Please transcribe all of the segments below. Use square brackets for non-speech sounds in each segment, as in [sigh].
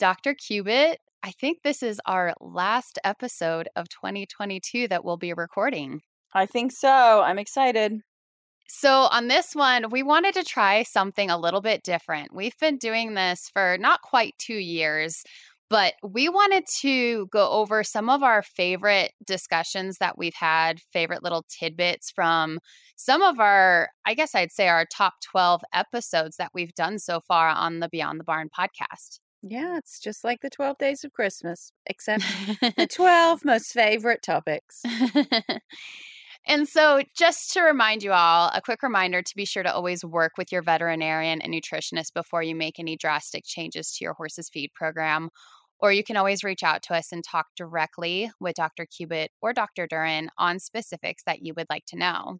Dr. Cubitt, I think this is our last episode of 2022 that we'll be recording. I think so. I'm excited. So, on this one, we wanted to try something a little bit different. We've been doing this for not quite two years, but we wanted to go over some of our favorite discussions that we've had, favorite little tidbits from some of our, I guess I'd say, our top 12 episodes that we've done so far on the Beyond the Barn podcast. Yeah, it's just like the 12 days of Christmas, except the [laughs] 12 most favorite topics. [laughs] And so, just to remind you all, a quick reminder to be sure to always work with your veterinarian and nutritionist before you make any drastic changes to your horse's feed program. Or you can always reach out to us and talk directly with Dr. Cubitt or Dr. Duren on specifics that you would like to know.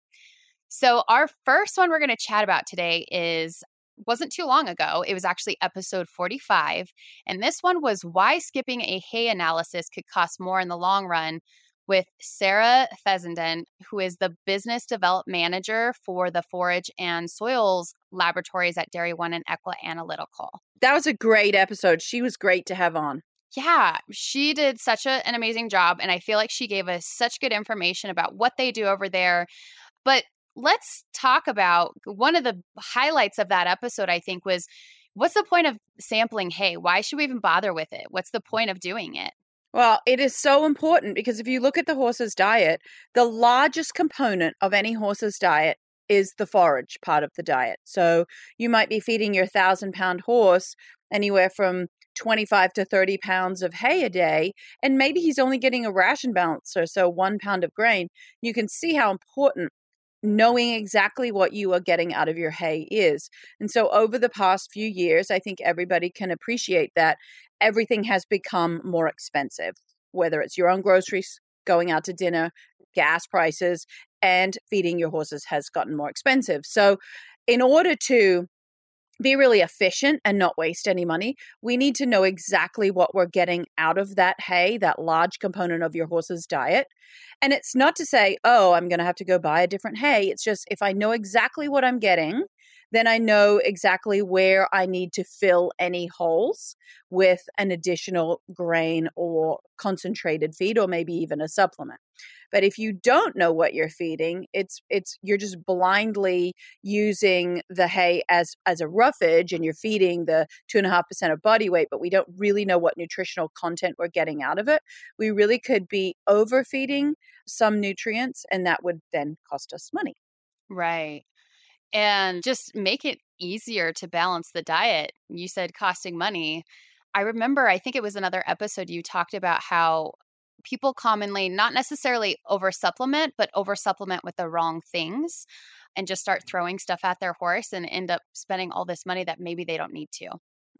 So, our first one we're going to chat about today is wasn't too long ago. It was actually episode 45. And this one was why skipping a hay analysis could cost more in the long run with Sarah Fessenden, who is the business development manager for the forage and soils laboratories at Dairy One and Equa Analytical. That was a great episode. She was great to have on. Yeah, she did such a, an amazing job. And I feel like she gave us such good information about what they do over there. But let's talk about one of the highlights of that episode, I think, was what's the point of sampling hay? Why should we even bother with it? What's the point of doing it? Well, it is so important because if you look at the horse's diet, the largest component of any horse's diet is the forage part of the diet. So you might be feeding your thousand pound horse anywhere from 25 to 30 pounds of hay a day, and maybe he's only getting a ration balancer, so one pound of grain. You can see how important knowing exactly what you are getting out of your hay is. And so over the past few years, I think everybody can appreciate that everything has become more expensive, whether it's your own groceries, going out to dinner, gas prices, and feeding your horses has gotten more expensive. So in order to be really efficient and not waste any money, we need to know exactly what we're getting out of that hay, that large component of your horse's diet. And it's not to say, oh, I'm going to have to go buy a different hay. It's just if I know exactly what I'm getting, then I know exactly where I need to fill any holes with an additional grain or concentrated feed or maybe even a supplement. But if you don't know what you're feeding, it's it's you're just blindly using the hay as as a roughage and you're feeding the two and a half percent of body weight, but we don't really know what nutritional content we're getting out of it. We really could be overfeeding some nutrients and that would then cost us money. Right and just make it easier to balance the diet. You said costing money. I remember, I think it was another episode you talked about how people commonly not necessarily over supplement, but over supplement with the wrong things and just start throwing stuff at their horse and end up spending all this money that maybe they don't need to.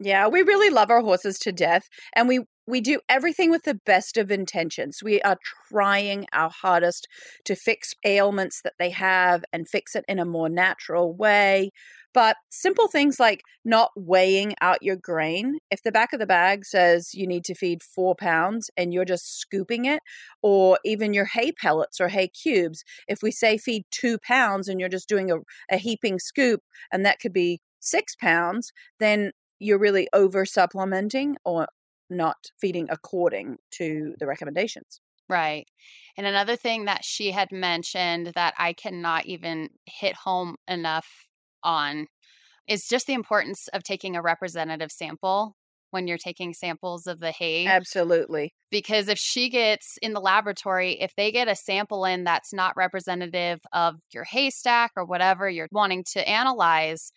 Yeah, we really love our horses to death and we we do everything with the best of intentions. We are trying our hardest to fix ailments that they have and fix it in a more natural way. But simple things like not weighing out your grain. If the back of the bag says you need to feed four pounds and you're just scooping it, or even your hay pellets or hay cubes, if we say feed two pounds and you're just doing a, a heaping scoop and that could be six pounds, then you're really over supplementing or not feeding according to the recommendations. Right. And another thing that she had mentioned that I cannot even hit home enough on is just the importance of taking a representative sample when you're taking samples of the hay. Absolutely. Because if she gets in the laboratory, if they get a sample in that's not representative of your haystack or whatever you're wanting to analyze,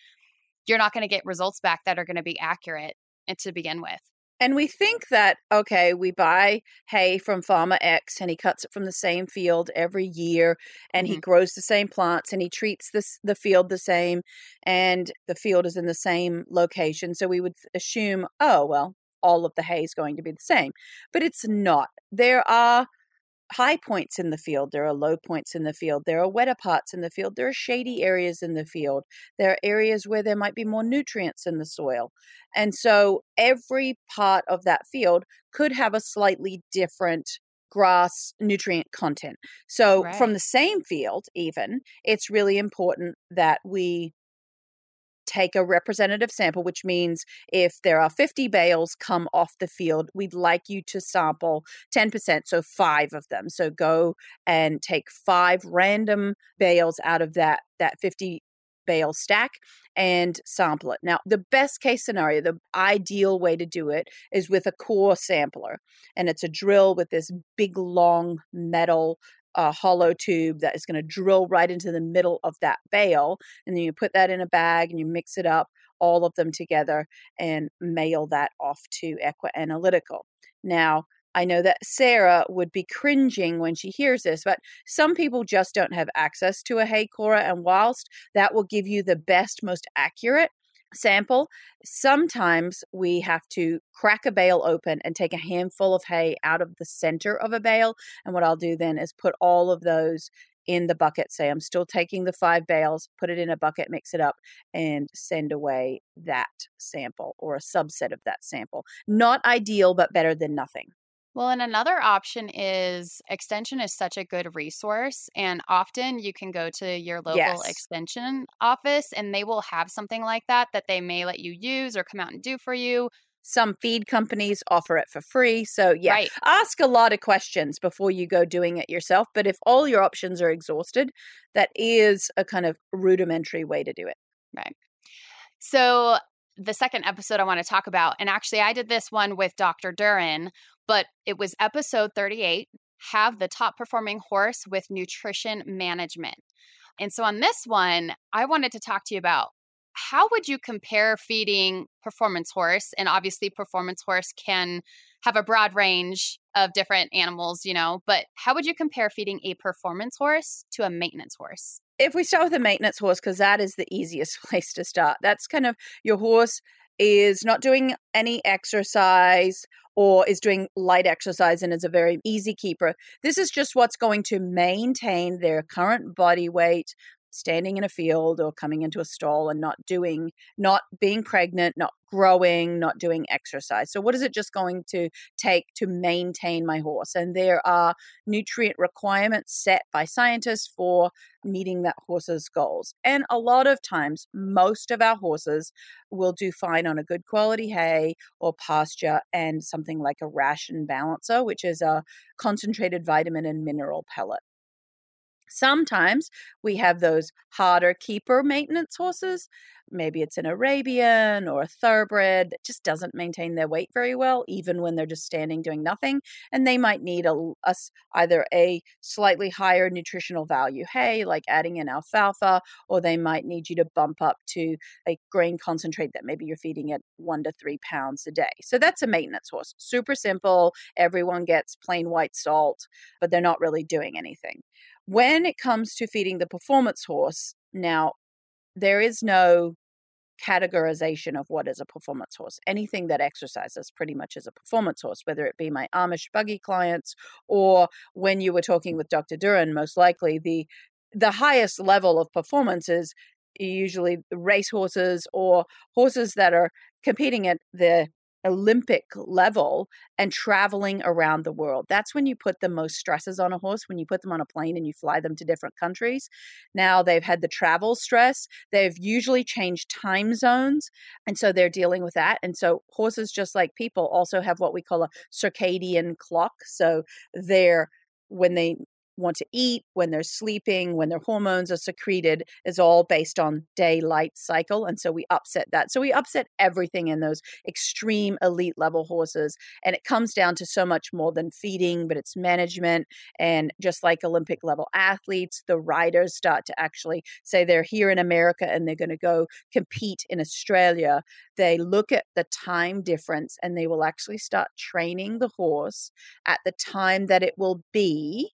you're not going to get results back that are going to be accurate eh, to begin with. And we think that, okay, we buy hay from Farmer X and he cuts it from the same field every year and mm-hmm. he grows the same plants and he treats this, the field the same and the field is in the same location. So we would assume, oh, well, all of the hay is going to be the same. But it's not. There are high points in the field, there are low points in the field, there are wetter parts in the field, there are shady areas in the field, there are areas where there might be more nutrients in the soil. And so every part of that field could have a slightly different grass nutrient content. So right. from the same field, even, it's really important that we take a representative sample, which means if there are 50 bales come off the field, we'd like you to sample 10%, so five of them. So go and take five random bales out of that that 50 bale stack and sample it. Now, the best case scenario, the ideal way to do it is with a core sampler. And it's a drill with this big long metal a hollow tube that is going to drill right into the middle of that bale. And then you put that in a bag and you mix it up, all of them together, and mail that off to Equi-Analytical. Now, I know that Sarah would be cringing when she hears this, but some people just don't have access to a hay corer. And whilst that will give you the best, most accurate sample, sometimes we have to crack a bale open and take a handful of hay out of the center of a bale. And what I'll do then is put all of those in the bucket. Say I'm still taking the five bales, put it in a bucket, mix it up, and send away that sample or a subset of that sample. Not ideal, but better than nothing. Well, and another option is Extension is such a good resource. And often you can go to your local yes. Extension office and they will have something like that that they may let you use or come out and do for you. Some feed companies offer it for free. So, yeah, right. ask a lot of questions before you go doing it yourself. But if all your options are exhausted, that is a kind of rudimentary way to do it. Right. So, the second episode I want to talk about, and actually, I did this one with Dr. Duren, but it was episode 38 Have the Top Performing Horse with Nutrition Management. And so on this one, I wanted to talk to you about how would you compare feeding performance horse and obviously performance horse can have a broad range of different animals you know but how would you compare feeding a performance horse to a maintenance horse if we start with a maintenance horse because that is the easiest [laughs] place to start that's kind of your horse is not doing any exercise or is doing light exercise and is a very easy keeper. This is just what's going to maintain their current body weight, standing in a field or coming into a stall and not doing, not being pregnant, not growing, not doing exercise. So, what is it just going to take to maintain my horse? And there are nutrient requirements set by scientists for meeting that horse's goals. And a lot of times, most of our horses will do fine on a good quality hay or pasture and something like a ration balancer, which is a concentrated vitamin and mineral pellet. Sometimes we have those harder keeper maintenance horses. Maybe it's an Arabian or a thoroughbred that just doesn't maintain their weight very well, even when they're just standing doing nothing. And they might need a, a either a slightly higher nutritional value hay, like adding in alfalfa, or they might need you to bump up to a grain concentrate that maybe you're feeding at one to three pounds a day. So that's a maintenance horse. Super simple. Everyone gets plain white salt, but they're not really doing anything. When it comes to feeding the performance horse, now there is no categorization of what is a performance horse. Anything that exercises pretty much is a performance horse, whether it be my Amish buggy clients or when you were talking with Dr. Duren, most likely the the highest level of performance is usually race horses or horses that are competing at the Olympic level and traveling around the world. That's when you put the most stresses on a horse, when you put them on a plane and you fly them to different countries. Now they've had the travel stress, they've usually changed time zones. And so they're dealing with that. And so horses, just like people, also have what we call a circadian clock. So they're when they want to eat, when they're sleeping, when their hormones are secreted is all based on daylight cycle. And so we upset that. So we upset everything in those extreme elite level horses. And it comes down to so much more than feeding, but it's management. And just like Olympic level athletes, the riders start to actually say they're here in America and they're going to go compete in Australia. They look at the time difference and they will actually start training the horse at the time that it will be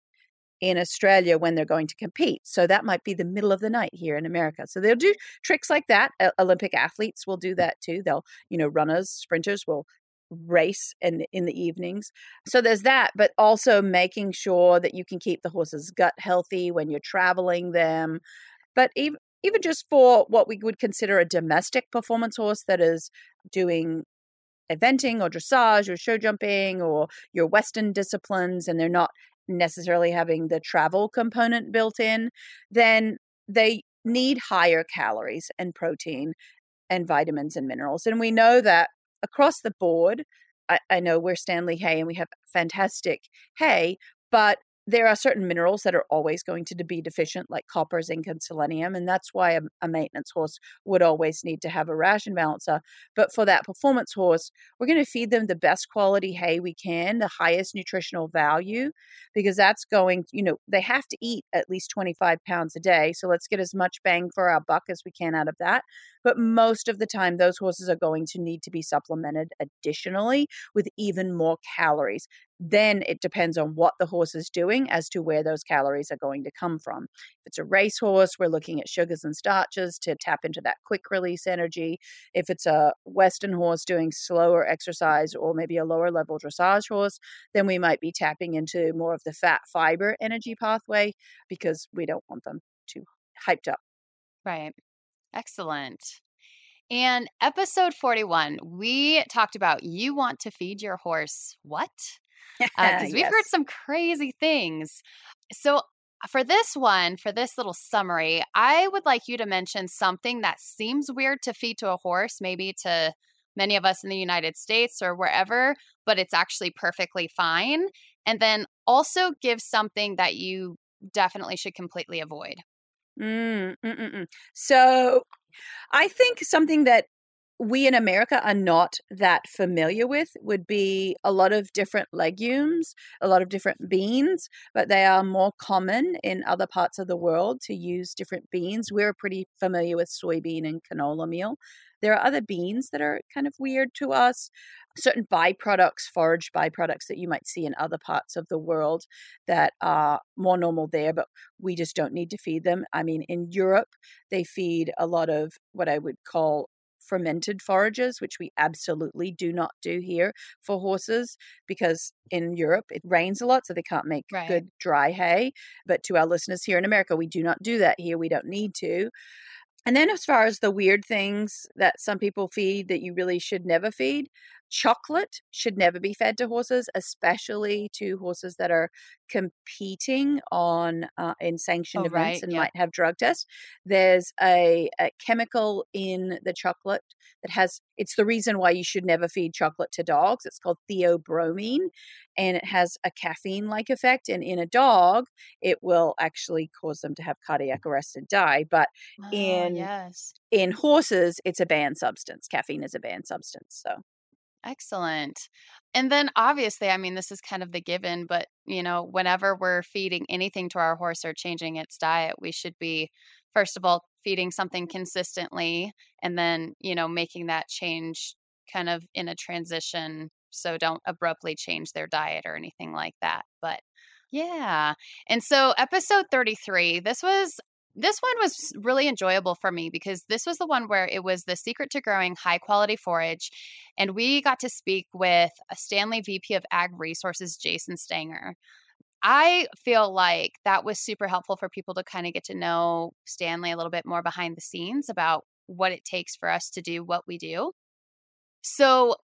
in Australia when they're going to compete. So that might be the middle of the night here in America. So they'll do tricks like that. Olympic athletes will do that too. They'll, you know, runners, sprinters will race in in the evenings. So there's that, but also making sure that you can keep the horse's gut healthy when you're traveling them. But even even just for what we would consider a domestic performance horse that is doing eventing or dressage or show jumping or your western disciplines and they're not necessarily having the travel component built in, then they need higher calories and protein and vitamins and minerals. And we know that across the board, I, I know we're Standlee Hay and we have fantastic hay, but there are certain minerals that are always going to be deficient, like copper, zinc, and selenium. And that's why a, a, maintenance horse would always need to have a ration balancer. But for that performance horse, we're going to feed them the best quality hay we can, the highest nutritional value, because that's going, you know, they have to eat at least 25 pounds a day. So let's get as much bang for our buck as we can out of that. But most of the time, those horses are going to need to be supplemented additionally with even more calories. Then it depends on what the horse is doing as to where those calories are going to come from. If it's a racehorse, we're looking at sugars and starches to tap into that quick release energy. If it's a Western horse doing slower exercise or maybe a lower level dressage horse, then we might be tapping into more of the fat fiber energy pathway because we don't want them too hyped up. Right. Excellent. And episode 41, we talked about you want to feed your horse what? Because [laughs] uh, we've yes. heard some crazy things. So, for this one, for this little summary, I would like you to mention something that seems weird to feed to a horse, maybe to many of us in the United States or wherever, but it's actually perfectly fine. And then also give something that you definitely should completely avoid. Mm, mm, mm, mm, so I think something that we in America are not that familiar with would be a lot of different legumes, a lot of different beans, but they are more common in other parts of the world to use different beans. We're pretty familiar with soybean and canola meal. There are other beans that are kind of weird to us, certain byproducts, forage byproducts that you might see in other parts of the world that are more normal there, but we just don't need to feed them. I mean, in Europe, they feed a lot of what I would call fermented forages, which we absolutely do not do here for horses because in Europe it rains a lot, so they can't make right. good dry hay. But to our listeners here in America, we do not do that here. We don't need to. And then, as far as the weird things that some people feed that you really should never feed, chocolate should never be fed to horses, especially to horses that are competing on uh, in sanctioned oh, events right. and yeah. might have drug tests. There's a, a, chemical in the chocolate that has it's the reason why you should never feed chocolate to dogs. It's called theobromine, and it has a caffeine-like effect. And in a dog, it will actually cause them to have cardiac arrest and die. But oh, in yes. in horses, it's a banned substance. Caffeine is a banned substance. So Excellent. And then obviously, I mean, this is kind of the given, but you know, whenever we're feeding anything to our horse or changing its diet, we should be first of all feeding something consistently and then, you know, making that change kind of in a transition so don't abruptly change their diet or anything like that. But yeah. And so episode 33, this was this one was really enjoyable for me because this was the one where it was the secret to growing high quality forage. And we got to speak with uh, a Standlee VP of Ag Resources, Jason Stanger. I feel like that was super helpful for people to kind of get to know Standlee a little bit more behind the scenes about what it takes for us to do what we do. So,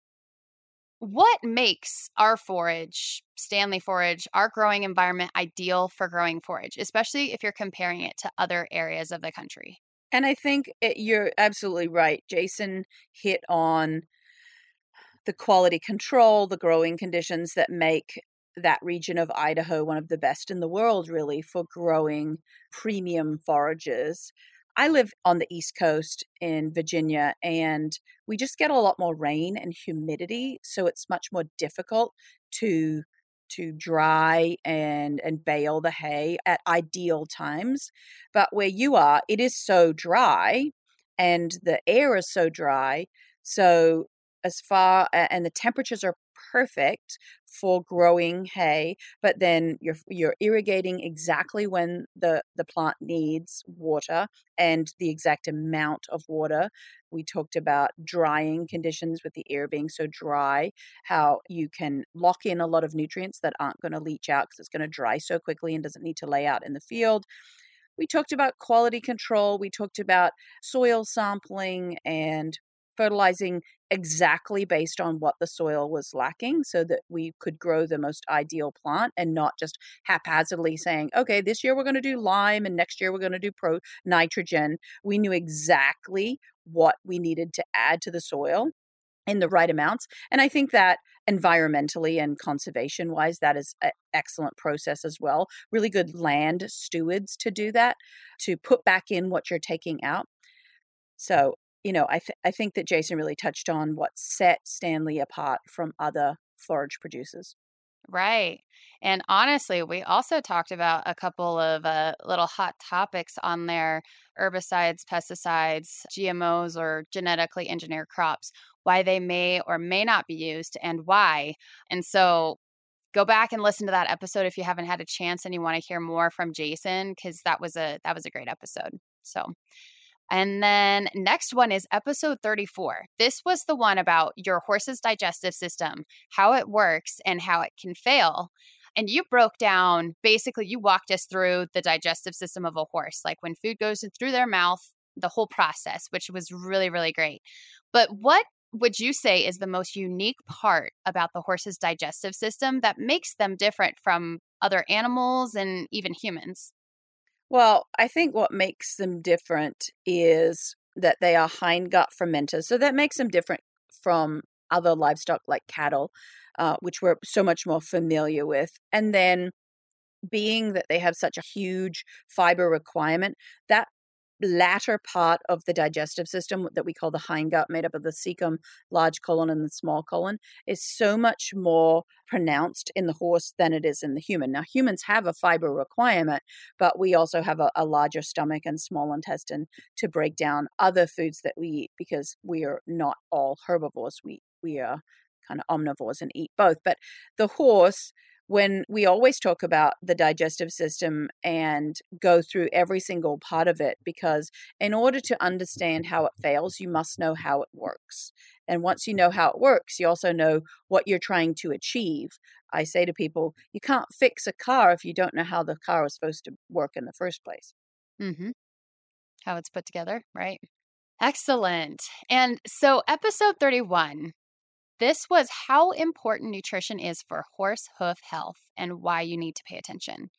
what makes our forage, Standlee forage, our growing environment ideal for growing forage, especially if you're comparing it to other areas of the country? And I think it, you're absolutely right. Jason hit on the quality control, the growing conditions that make that region of Idaho one of the best in the world, really, for growing premium forages. I live on the East Coast in Virginia, and we just get a lot more rain and humidity, so it's much more difficult to to dry and and bale the hay at ideal times. But where you are, it is so dry, and the air is so dry, so as far and the temperatures are perfect for growing hay but then you're you're irrigating exactly when the the plant needs water and the exact amount of water. We talked about drying conditions with the air being so dry how you can lock in a lot of nutrients that aren't going to leach out because it's going to dry so quickly and doesn't need to lay out in the field. We talked about quality control we talked about soil sampling and fertilizing exactly based on what the soil was lacking so that we could grow the most ideal plant and not just haphazardly saying okay this year we're going to do lime and next year we're going to do pro nitrogen. We knew exactly what we needed to add to the soil in the right amounts and i think that environmentally and conservation wise that is an excellent process as well. Really good land stewards to do that to put back in what you're taking out. So you know, I, th- I think that Jason really touched on what set Standlee apart from other forage producers. Right. And honestly, we also talked about a couple of uh, little hot topics on there herbicides, pesticides, GMOs, or genetically engineered crops, why they may or may not be used, and why. And so go back and listen to that episode if you haven't had a chance and you want to hear more from Jason because that was a that was a great episode. So and then next one is episode 34. This was the one about your horse's digestive system, how it works and how it can fail. And you broke down basically, you walked us through the digestive system of a horse, like when food goes through their mouth, the whole process, which was really, really great. But what would you say is the most unique part about the horse's digestive system that makes them different from other animals and even humans? Well, I think what makes them different is that they are hindgut fermenters. So that makes them different from other livestock like cattle, uh, which we're so much more familiar with. And then being that they have such a huge fiber requirement, that latter part of the digestive system that we call the hindgut, made up of the cecum, large colon, and the small colon, is so much more pronounced in the horse than it is in the human. Now, humans have a fiber requirement, but we also have a, a larger stomach and small intestine to break down other foods that we eat because we are not all herbivores. We we are kind of omnivores and eat both. But the horse when we always talk about the digestive system and go through every single part of it because in order to understand how it fails you must know how it works. And once you know how it works you also know what you're trying to achieve. I say to people you can't fix a car if you don't know how the car was supposed to work in the first place. Mm-hmm. how it's put together right? Excellent. And so episode 31 this was how important nutrition is for horse hoof health and why you need to pay attention.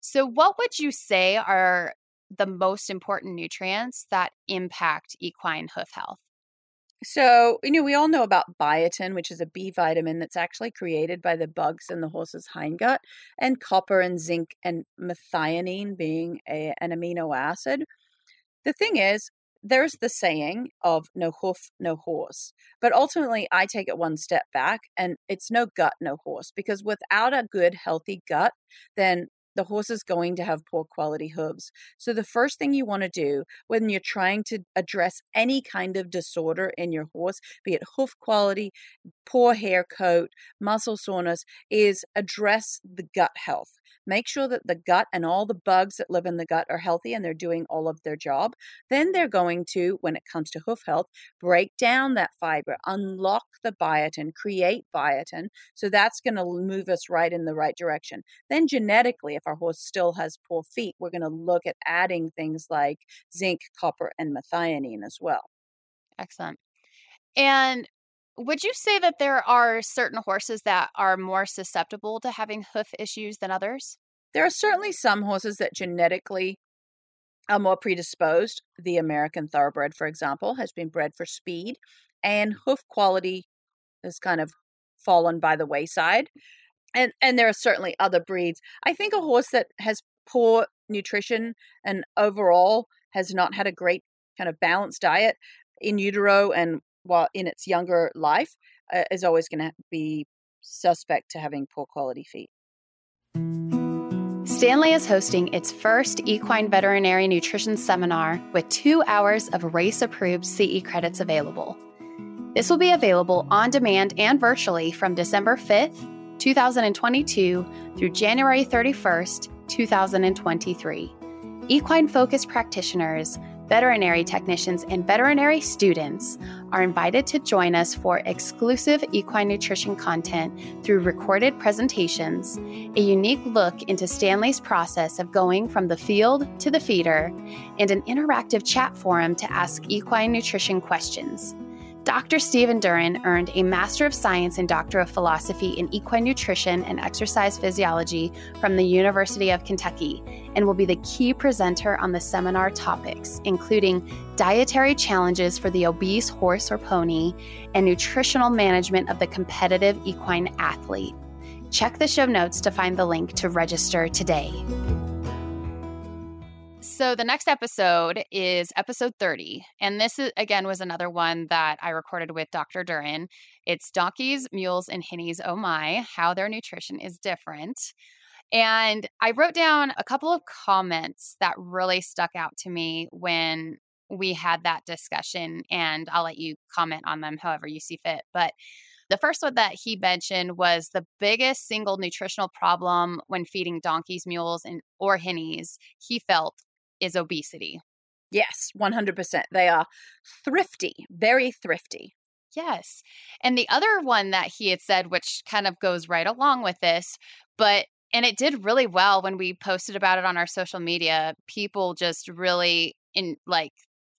So, what would you say are the most important nutrients that impact equine hoof health? So, you know, we all know about biotin, which is a B vitamin that's actually created by the bugs in the horse's hindgut, and copper and zinc and methionine being a, an amino acid. The thing is, there's the saying of no hoof, no horse. But ultimately, I take it one step back and it's no gut, no horse. Because without a good, healthy gut, then the horse is going to have poor quality hooves. So, the first thing you want to do when you're trying to address any kind of disorder in your horse, be it hoof quality, poor hair coat, muscle soreness, is address the gut health. Make sure that the gut and all the bugs that live in the gut are healthy and they're doing all of their job. Then they're going to, when it comes to hoof health, break down that fiber, unlock the biotin, create biotin. So that's going to move us right in the right direction. Then genetically, if our horse still has poor feet, we're going to look at adding things like zinc, copper, and methionine as well. Excellent. And would you say that there are certain horses that are more susceptible to having hoof issues than others? There are certainly some horses that genetically are more predisposed. The American Thoroughbred, for example, has been bred for speed, and hoof quality has kind of fallen by the wayside. And and there are certainly other breeds. I think a horse that has poor nutrition and overall has not had a great kind of balanced diet in utero and while in its younger life uh, is always going to be suspect to having poor quality feet. Standlee is hosting its first equine veterinary nutrition seminar with two hours of race approved CE credits available. This will be available on demand and virtually from December 5th, 2022 through January 31st, 2023. Equine focused practitioners veterinary technicians, and veterinary students are invited to join us for exclusive equine nutrition content through recorded presentations, a unique look into Standlee's process of going from the field to the feeder, and an interactive chat forum to ask equine nutrition questions. Dr. Stephen Duren earned a Master of Science and Doctor of Philosophy in Equine Nutrition and Exercise Physiology from the University of Kentucky and will be the key presenter on the seminar topics, including dietary challenges for the obese horse or pony and nutritional management of the competitive equine athlete. Check the show notes to find the link to register today. So the next episode is episode 30. And this is again was another one that I recorded with Dr. Duren. It's donkeys, mules, and hinnies, oh my, how their nutrition is different. And I wrote down a couple of comments that really stuck out to me when we had that discussion. And I'll let you comment on them however you see fit. But the first one that he mentioned was the biggest single nutritional problem when feeding donkeys, mules, and or hinnies he felt is obesity. Yes, 100%. They are thrifty, very thrifty. Yes. And the other one that he had said, which kind of goes right along with this, but and it did really well when we posted about it on our social media. People just really in like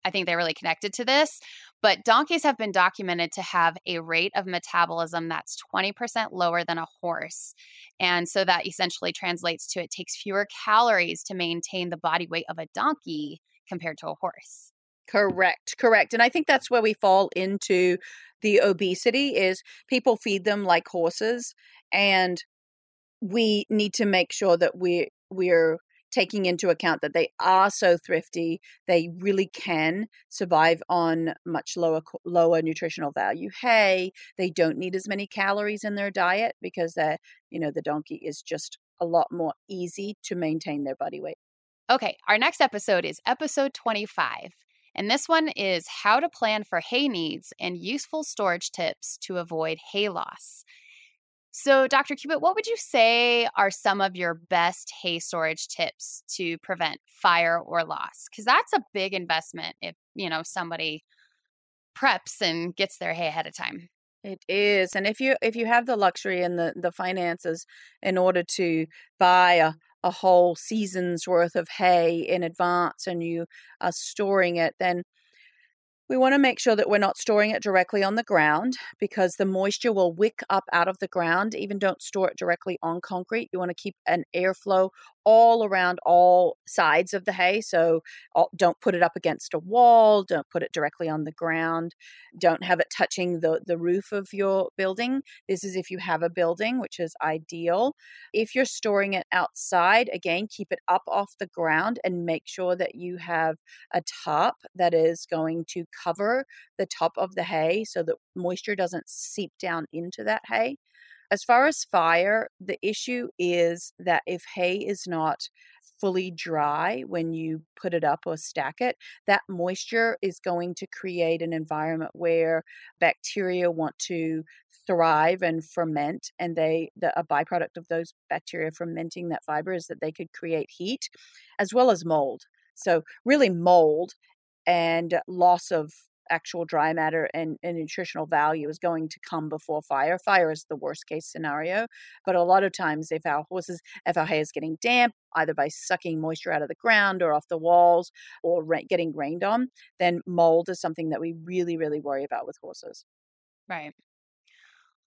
I think they really connected to this. But donkeys have been documented to have a rate of metabolism that's 20% lower than a horse. And so that essentially translates to it takes fewer calories to maintain the body weight of a donkey compared to a horse. Correct, correct. And I think that's where we fall into the obesity is people feed them like horses and we need to make sure that we we're taking into account that they are so thrifty, they really can survive on much lower lower nutritional value hay. They don't need as many calories in their diet because they you know the donkey is just a lot more easy to maintain their body weight. Okay, our next episode is episode 25. And this one is how to plan for hay needs and useful storage tips to avoid hay loss. So, Dr. Cubitt, what would you say are some of your best hay storage tips to prevent fire or loss? Because that's a big investment if, you know, somebody preps and gets their hay ahead of time. It is. And if you if you have the luxury and the, the finances in order to buy a, a whole season's worth of hay in advance and you are storing it, then we want to make sure that we're not storing it directly on the ground because the moisture will wick up out of the ground. Even don't store it directly on concrete. You want to keep an airflow all around all sides of the hay. So don't put it up against a wall. Don't put it directly on the ground. Don't have it touching the, the roof of your building. This is if you have a building, which is ideal. If you're storing it outside, again, keep it up off the ground and make sure that you have a top that is going to cover the top of the hay so that moisture doesn't seep down into that hay. As far as fire, the issue is that if hay is not fully dry when you put it up or stack it, that moisture is going to create an environment where bacteria want to thrive and ferment and they the, a byproduct of those bacteria fermenting that fiber is that they could create heat as well as mold. So really mold and loss of actual dry matter and, and, nutritional value is going to come before fire. Fire is the worst case scenario. But a lot of times, if our horses, if our hay is getting damp, either by sucking moisture out of the ground or off the walls or ra- getting rained on, then mold is something that we really, really worry about with horses. Right.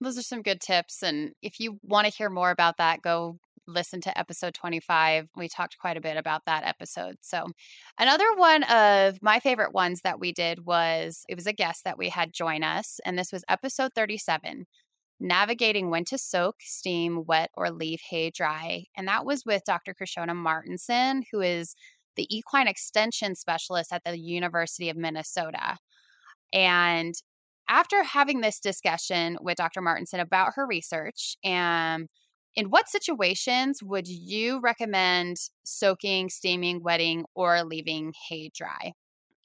Those are some good tips. And if you want to hear more about that, go listen to episode 25. We talked quite a bit about that episode. So, another one of my favorite ones that we did was it was a guest that we had join us, and this was episode 37 Navigating When to Soak, Steam, Wet, or Leave Hay Dry. And that was with Dr. Krishona Martinson, who is the equine extension specialist at the University of Minnesota. And after having this discussion with Dr. Martinson about her research and in what situations would you recommend soaking, steaming, wetting, or leaving hay dry?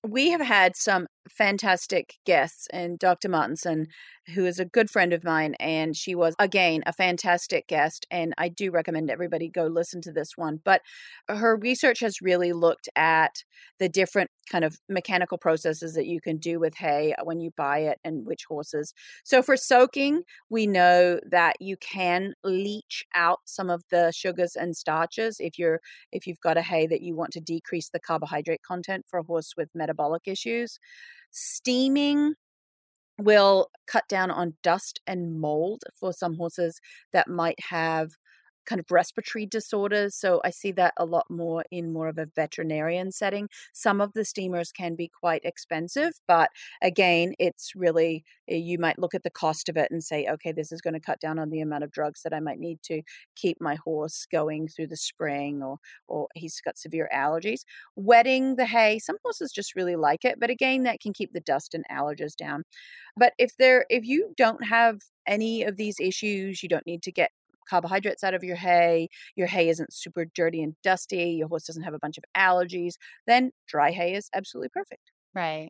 We have had some fantastic guests and Dr. Martinson, who is a good friend of mine. And she was, again, a fantastic guest. And I do recommend everybody go listen to this one. But her research has really looked at the different kind of mechanical processes that you can do with hay when you buy it and which horses. So for soaking, we know that you can leach out some of the sugars and starches if you're if you've got a hay that you want to decrease the carbohydrate content for a horse with metabolic issues. Steaming will cut down on dust and mold for some horses that might have kind of respiratory disorders. So I see that a lot more in more of a veterinarian setting. Some of the steamers can be quite expensive, but again, it's really, eh, you might look at the cost of it and say, okay, this is going to cut down on the amount of drugs that I might need to keep my horse going through the spring or, or he's got severe allergies. Wetting the hay, some horses just really like it, but again, that can keep the dust and allergens down. But if there, if you don't have any of these issues, you don't need to get carbohydrates out of your hay, your hay isn't super dirty and dusty, your horse doesn't have a bunch of allergies, then dry hay is absolutely perfect. Right.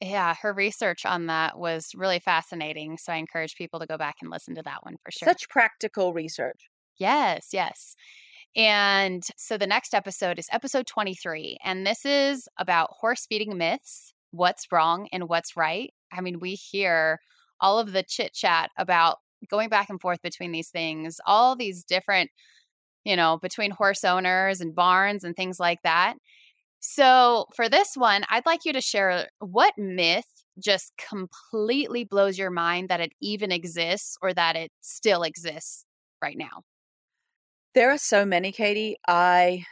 Yeah, her research on that was really fascinating. So I encourage people to go back and listen to that one for sure. Such practical research. Yes, yes. And so the next episode is episode 23. And this is about horse feeding myths what's wrong and what's right. I mean, we hear all of the chit chat about going back and forth between these things, all these different, you know, between horse owners and barns and things like that. So, for this one, I'd like you to share what myth just completely blows your mind that it even exists or that it still exists right now. There are so many, Katie. I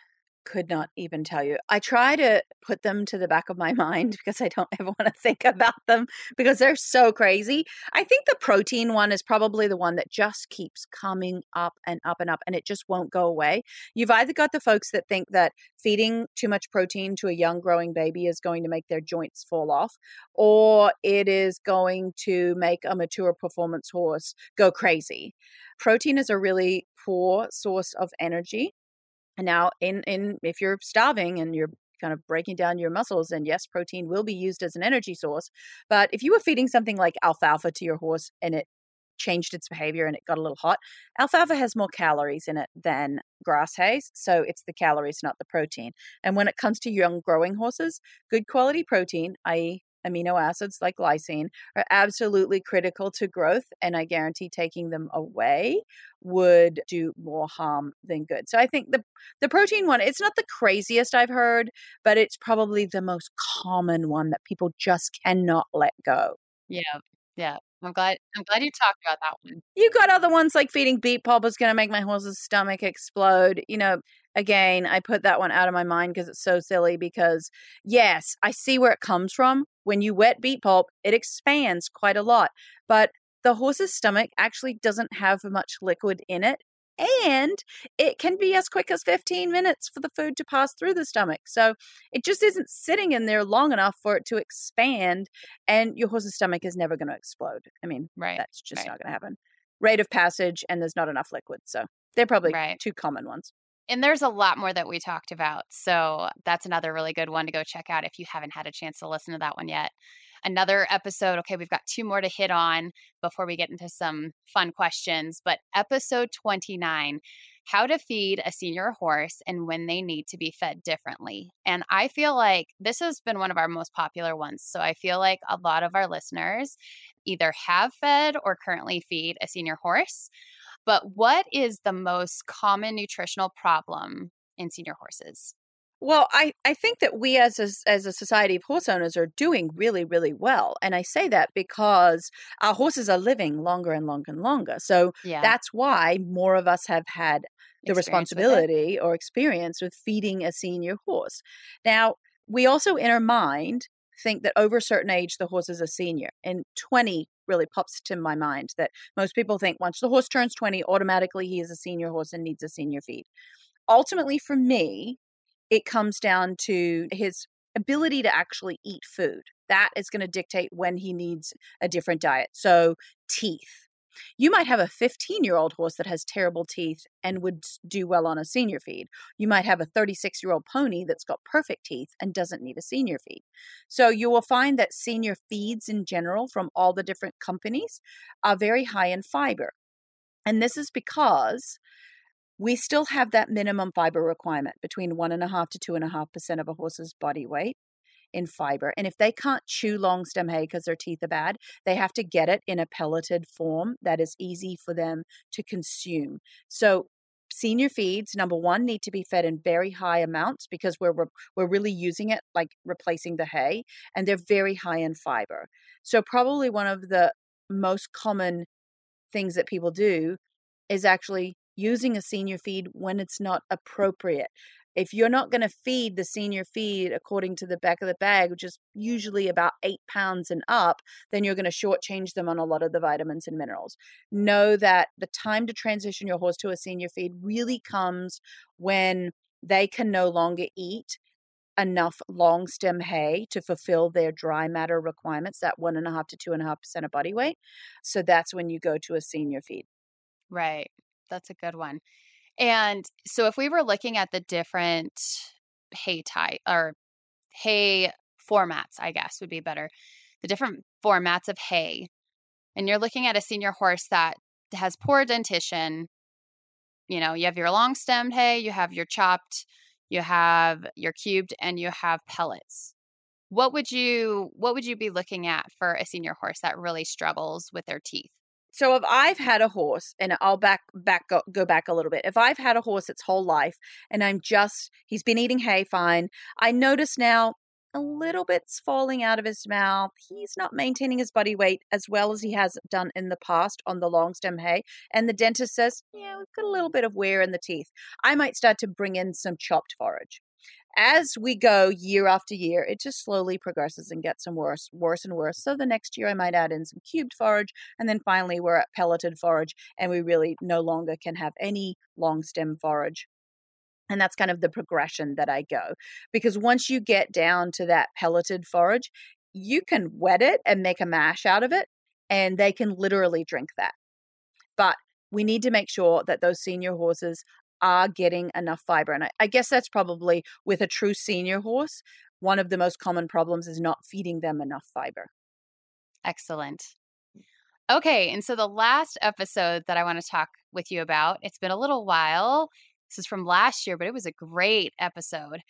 could not even tell you. I try to put them to the back of my [laughs] mind because I don't ever want to think about them because they're so crazy. I think the protein one is probably the one that just keeps coming up and up and up and it just won't go away. You've either got the folks that think that feeding too much protein to a young growing baby is going to make their joints fall off or it is going to make a mature performance horse go crazy. Protein is a really poor source of energy now, in in if you're starving and you're kind of breaking down your muscles, and yes, protein will be used as an energy source. But if you were feeding something like alfalfa to your horse and it changed its behavior and it got a little hot, alfalfa has more calories in it than grass hay. So it's the calories, not the protein. And when it comes to young growing horses, good quality protein, i.e., amino acids like lysine are absolutely critical to growth. And I guarantee taking them away would do more harm than good. So I think the the protein one, it's not the craziest I've heard, but it's probably the most common one that people just cannot let go. Yeah. Yeah. I'm glad I'm glad you talked about that one. You got other ones like feeding beet pulp is gonna make my horse's stomach explode. You know, again, I put that one out of my mind because it's so silly because yes, I see where it comes from. When you wet beet pulp, it expands quite a lot. But the horse's stomach actually doesn't have much liquid in it. And it can be as quick as 15 minutes for the food to pass through the stomach. So it just isn't sitting in there long enough for it to expand. And your horse's stomach is never going to explode. I mean, right. that's just right. not going to happen. Rate of passage, and there's not enough liquid. So they're probably right. two common ones. And there's a lot more that we talked about. So that's another really good one to go check out if you haven't had a chance to listen to that one yet. Another episode, okay, we've got two more to hit on before we get into some fun questions. But episode 29 how to feed a senior horse and when they need to be fed differently. And I feel like this has been one of our most popular ones. So I feel like a lot of our listeners either have fed or currently feed a senior horse. But what is the most common nutritional problem in senior horses? Well, I, I think that we as a, as a society of horse owners are doing really, really well. And I say that because our horses are living longer and longer and longer. So yeah. that's why more of us have had the experience responsibility or experience with feeding a senior horse. Now, we also in our mind think that over a certain age, the horse is a senior. And 20 really pops to my mind that most people think once the horse turns 20, automatically he is a senior horse and needs a senior feed. Ultimately, for me, it comes down to his ability to actually eat food. That is going to dictate when he needs a different diet. So, teeth. You might have a 15 year old horse that has terrible teeth and would do well on a senior feed. You might have a 36 year old pony that's got perfect teeth and doesn't need a senior feed. So you will find that senior feeds in general from all the different companies are very high in fiber. And this is because we still have that minimum fiber requirement between one and a half to two and a half percent of a horse's body weight in fiber. And if they can't chew long stem hay because their teeth are bad, they have to get it in a pelleted form that is easy for them to consume. So senior feeds number one need to be fed in very high amounts because we're we're really using it like replacing the hay and they're very high in fiber so probably one of the most common things that people do is actually using a senior feed when it's not appropriate. If you're not going to feed the senior feed according to the back of the bag, which is usually about eight pounds and up, then you're going to shortchange them on a lot of the vitamins and minerals. Know that the time to transition your horse to a senior feed really comes when they can no longer eat enough long stem hay to fulfill their dry matter requirements, that one and a half to two and a half percent of body weight. So that's when you go to a senior feed. Right. That's a good one. And so if we were looking at the different hay type or hay formats, I guess would be better. The different formats of hay. And you're looking at a senior horse that has poor dentition. You know, you have your long stemmed hay, you have your chopped, you have your cubed, and you have pellets. What would you what would you be looking at for a senior horse that really struggles with their teeth? So if I've had a horse, and I'll back back go, go back a little bit. If I've had a horse its whole life, and I'm just he's been eating hay fine, I notice now a little bit's falling out of his mouth. He's not maintaining his body weight as well as he has done in the past on the long stem hay. And the dentist says, yeah, we've got a little bit of wear in the teeth. I might start to bring in some chopped forage as we go year after year, it just slowly progresses and gets some worse, worse and worse. So the next year, I might add in some cubed forage, and then finally, we're at pelleted forage, and we really no longer can have any long stem forage. And that's kind of the progression that I go. Because once you get down to that pelleted forage, you can wet it and make a mash out of it, and they can literally drink that. But we need to make sure that those senior horses are getting enough fiber. And I, I guess that's probably with a true senior horse, one of the most common problems is not feeding them enough fiber. Excellent. Okay, and so the last episode that I want to talk with you about, it's been a little while. This is from last year, but it was a great episode.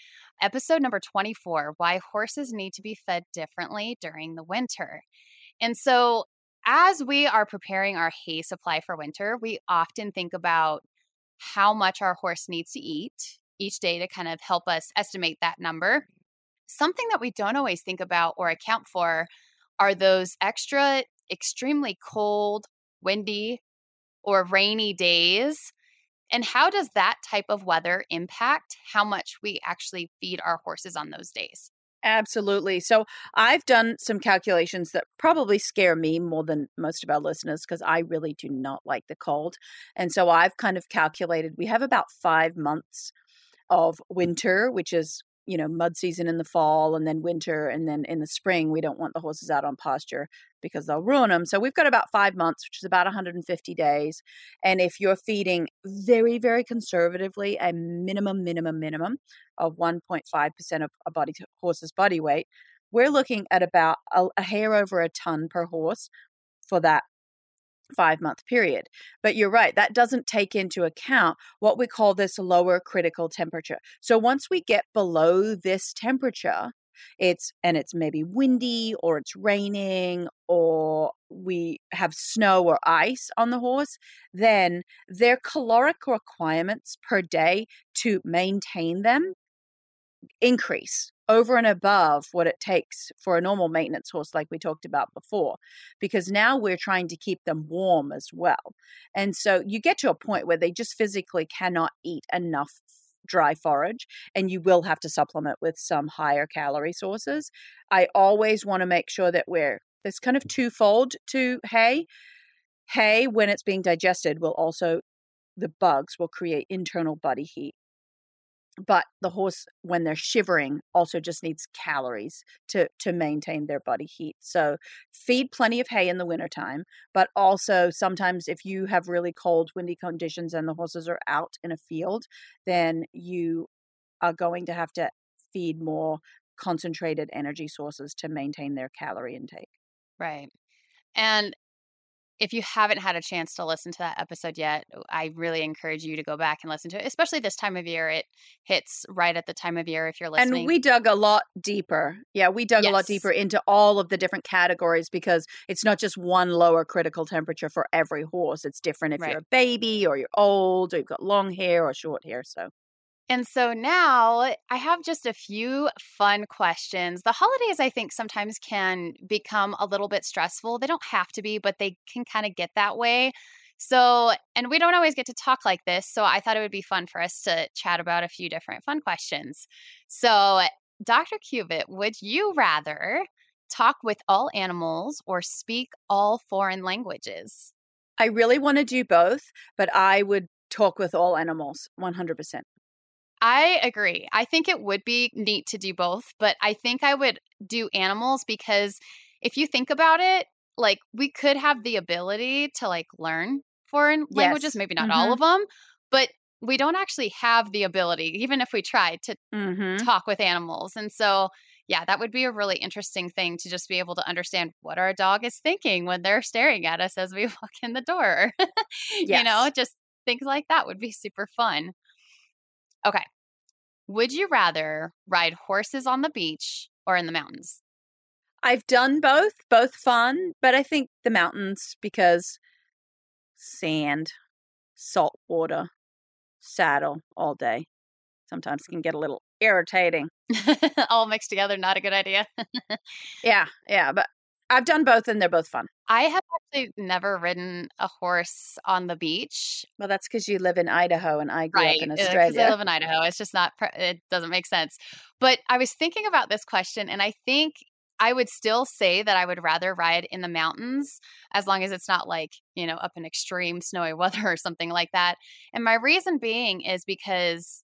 Episode number 24 Why Horses Need to Be Fed Differently During the Winter. And so, as we are preparing our hay supply for winter, we often think about how much our horse needs to eat each day to kind of help us estimate that number. Something that we don't always think about or account for are those extra, extremely cold, windy, or rainy days. And how does that type of weather impact how much we actually feed our horses on those days? Absolutely. So I've done some calculations that probably scare me more than most of our listeners because I really do not like the cold. And so I've kind of calculated we have about five months of mm. winter, which is you know mud season in the fall and then winter and then in the spring we don't want the horses out on pasture because they'll ruin them so we've got about five months which is about 150 days and if you're feeding very very conservatively a minimum minimum minimum of 1.5% of a body horse's body weight we're looking at about a, a hair over a ton per horse for that five month period. But you're right, that doesn't take into account what we call this lower critical temperature. So once we get below this temperature, it's and it's maybe windy or it's raining or we have snow or ice on the horse, then their caloric requirements per day to maintain them increase over and above what it takes for a normal maintenance horse, like we talked about before, because now we're trying to keep them warm as well. And so you get to a point where they just physically cannot eat enough dry forage and you will have to supplement with some higher calorie sources. I always want to make sure that we're there's kind of twofold to hay. Hay, when it's being digested, will also the bugs will create internal body heat but the horse when they're shivering also just needs calories to to maintain their body heat. So feed plenty of hay in the wintertime but also sometimes if you have really cold windy conditions and the horses are out in a field then you are going to have to feed more concentrated energy sources to maintain their calorie intake. Right. And if you haven't had a chance to listen to that episode yet, I really encourage you to go back and listen to it, especially this time of year. It hits right at the time of year if you're listening. And we dug a lot deeper. Yeah, we dug yes. a lot deeper into all of the different categories because it's not just one lower critical temperature for every horse. It's different if right. you're a baby or you're old or you've got long hair or short hair. So and so now I have just a few fun questions. The holidays, I think, sometimes can become a little bit stressful. They don't have to be, but they can kind of get that way. So, and we don't always get to talk like this. So I thought it would be fun for us to chat about a few different fun questions. So, Dr. Cubitt, would you rather talk with all animals or speak all foreign languages? I really want to do both, but I would talk with all animals 100%. I agree. I think it would be neat to do both, but I think I would do animals because if you think about it, like we could have the ability to like learn foreign yes. languages, maybe not mm-hmm. all of them, but we don't actually have the ability, even if we tried, to mm-hmm. talk with animals. And so, yeah, that would be a really interesting thing to just be able to understand what our dog is thinking when they're staring at us as we [laughs] walk in the door. yes. [laughs] You know, just things like that would be super fun. Okay. Would you rather ride horses on the beach or in the mountains? I've done both, both fun, but I think the mountains because sand, salt water, saddle all day sometimes can get a little irritating. [laughs] all mixed together, not a good idea. [laughs] yeah, yeah, but I've done both and they're both fun. I have actually never ridden a horse on the beach. Well, that's because you live in Idaho and I grew right. up in uh, Australia. I live in Idaho. It's just not, it doesn't make sense. But I was thinking about this question and I think I would still say that I would rather ride in the mountains as long as it's not like, you know, up in extreme snowy [laughs] weather or something like that. And my reason being is because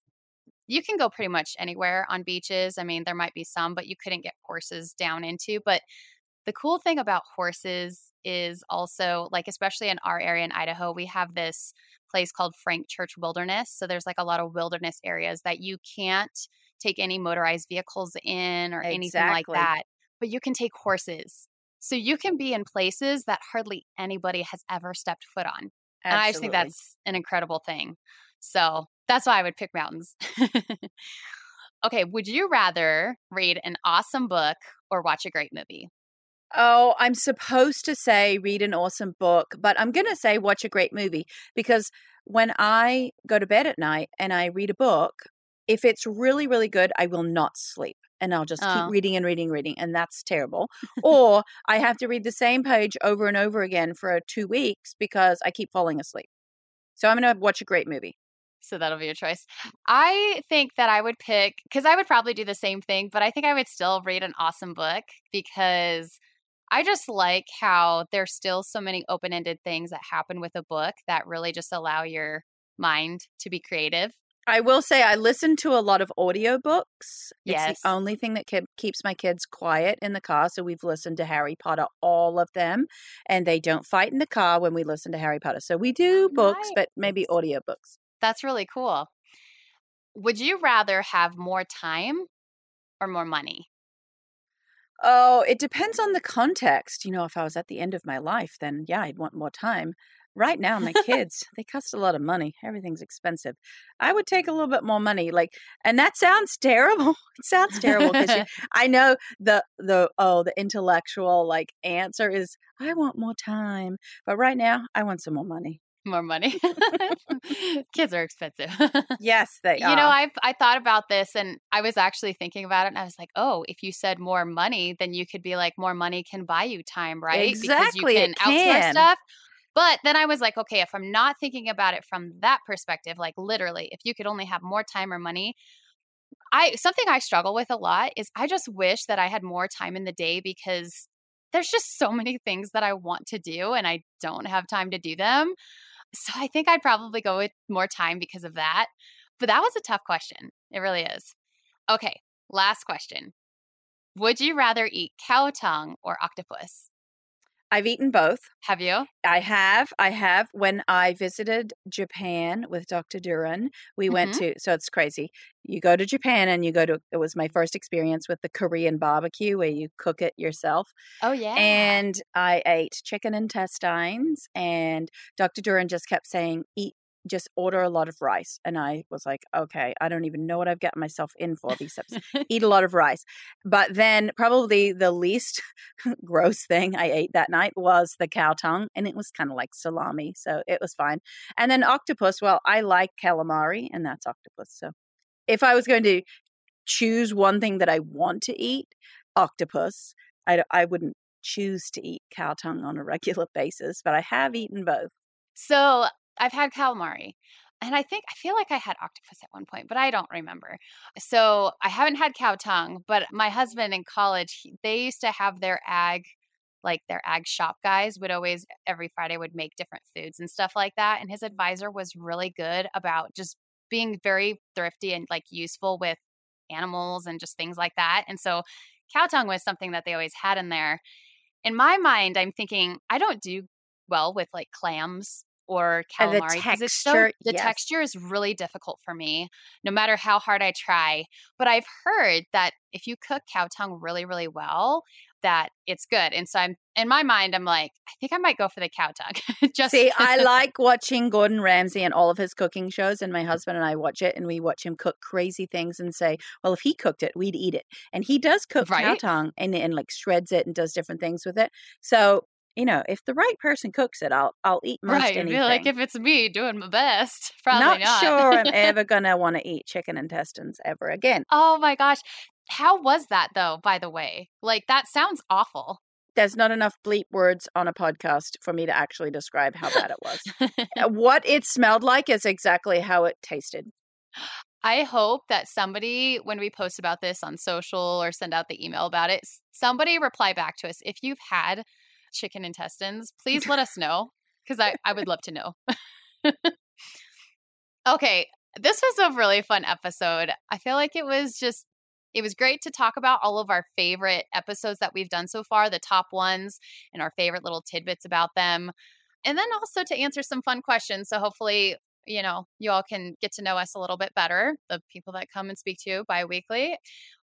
you can go pretty much anywhere on beaches. I mean, there might be some, but you couldn't get horses down into. But the cool thing about horses is also like especially in our area in Idaho, we have this place called Frank Church Wilderness. So there's like a lot of wilderness areas that you can't take any motorized vehicles in or exactly. anything like that, but you can take horses. So you can be in places that hardly anybody has ever stepped foot on. Absolutely. And I just think that's an incredible thing. So that's why I would pick mountains. [laughs] okay, would you rather read an awesome book or watch a great movie? Oh, I'm supposed to say read an awesome book, but I'm going to say watch a great movie because when I go to bed at night and I read a book, if it's really, really good, I will not sleep and I'll just oh. keep reading and reading, and reading, and that's terrible. [laughs] or I have to read the same page over and over again for uh, two weeks because I keep falling asleep. So I'm going to watch a great movie. So that'll be your choice. I think that I would pick, because I would probably do the same thing, but I think I would still read an awesome book because I just like how there's still so many open ended things that happen with a book that really just allow your mind to be creative. I will say I listen to a lot of audiobooks. Yes. It's the only thing that ke- keeps my kids quiet in the car. So we've listened to Harry Potter, all of them, and they don't fight in the car when we listen to Harry Potter. So we oh, do books, nice. but maybe audiobooks. That's really cool. Would you rather have more time or more money? Oh, it depends on the context. You know, if I was at the end of my life, then yeah, I'd want more time. Right now, my [laughs] kids, they cost a lot of money. Everything's expensive. I would take a little bit more money. Like, and that sounds terrible. [laughs] It sounds terrible because [laughs] I know the, the, oh, the intellectual like answer is, I want more time. But right now, I want some more money more money. [laughs] Kids are expensive. yes, they are. You know, I I thought about this and I was actually thinking about it and I was like, "Oh, if you said more money, then you could be like more money can buy you time, right? Exactly. Because you can, can. outsource stuff." But then I was like, "Okay, if I'm not thinking about it from that perspective, like literally, if you could only have more time or money, I something I struggle with a lot is I just wish that I had more time in the day because there's just so many things that I want to do and I don't have time to do them. So I think I'd probably go with more time because of that. But that was a tough question. It really is. Okay, last question. Would you rather eat cow tongue or octopus? I've eaten both. Have you? I have. I have. When I visited Japan with Dr. Duren, we mm-hmm. went to, so it's crazy. You go to Japan and you go to, it was my first experience with the Korean barbecue where you cook it yourself. Oh, yeah. And I ate chicken intestines, and Dr. Duren just kept saying, eat just order a lot of rice. And I was like, okay, I don't even know what I've gotten myself in for these steps. [laughs] Eat a lot of rice. But then probably the least [laughs] gross thing I ate that night was the cow tongue. And it was kind of like salami. So it was fine. And then octopus, well, I like calamari and that's octopus. So if I was going to choose one thing that I want to eat, octopus, I, I wouldn't choose to eat cow tongue on a regular [laughs] basis, but I have eaten both. So I've had calamari. And I think I feel like I had octopus at one point, but I don't remember. So I haven't had cow tongue, but my husband in college, he, they used to have their ag, like their ag shop guys would always every Friday would make different foods and stuff like that. And his advisor was really good about just being very thrifty and like useful with animals and just things like that. And so cow tongue was something that they always had in there. In my mind, I'm thinking I don't do well with like clams or calamari because it's so the yes. texture is really difficult for me no matter how hard I try. But I've heard that if you cook cow tongue really really well that it's good. And so I'm in my mind I'm like I think I might go for the cow tongue. [laughs] Just See, I like watching Gordon Ramsay and all of his cooking shows and my husband and I watch it and we watch him cook crazy things and say, well if he cooked it, we'd eat it. And he does cook right? cow tongue and and like shreds it and does different things with it. So you know, if the right person cooks it, I'll I'll eat most right. anything. like if it's me doing my best, [laughs] probably not. not. sure I'm [laughs] ever gonna want to eat chicken intestines ever again. Oh my gosh, how was that though? By the way, like that sounds awful. There's not enough bleep words on a podcast for me to actually describe how bad it was. Uh, [laughs] what it smelled like is exactly how it tasted. I hope that somebody, when we post about this on social or send out the email about it, somebody reply back to us if you've had chicken intestines, please let us [laughs] know because I, I would love to know. [laughs] okay, this was a really fun episode. I feel like it was just, it was great to talk about all of our favorite episodes that we've done so far, the top ones, and our favorite little tidbits about them. And then also to answer some fun questions. So hopefully, you know, you all can get to know us a little bit better, the people that come and speak to you bi weekly.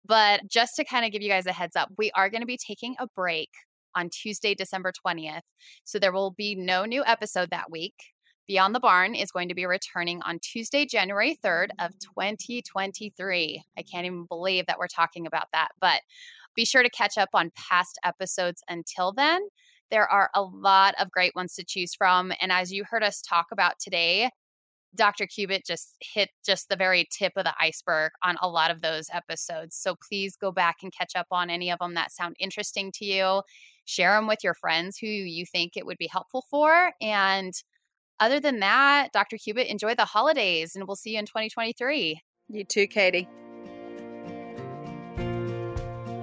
But just to kind of give you guys a heads up, we are going to be taking a break on Tuesday, December 20th. So there will be no new episode that week. Beyond the Barn is going to be returning on Tuesday, January 3rd of 2023. I can't even believe that we're talking about that, but be sure to catch up on past episodes until then. There are a lot of great ones to choose from. And as you heard us talk about today, Dr. Cubitt just hit just the very tip of the iceberg on a lot of those episodes. So please go back and catch up on any of them that sound interesting to you. Share them with your friends who you think it would be helpful for. And other than that, Dr. Cubitt, enjoy the holidays and we'll see you in 2023. You too, Katie.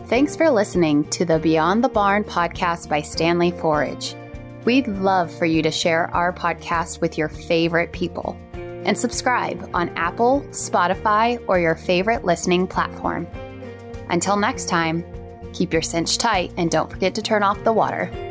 Thanks for listening to the Beyond the Barn podcast by Standlee Forage. We'd love for you to share our podcast with your favorite people and subscribe on Apple, Spotify, or your favorite listening platform. Until next time, keep your cinch tight and don't forget to turn off the water.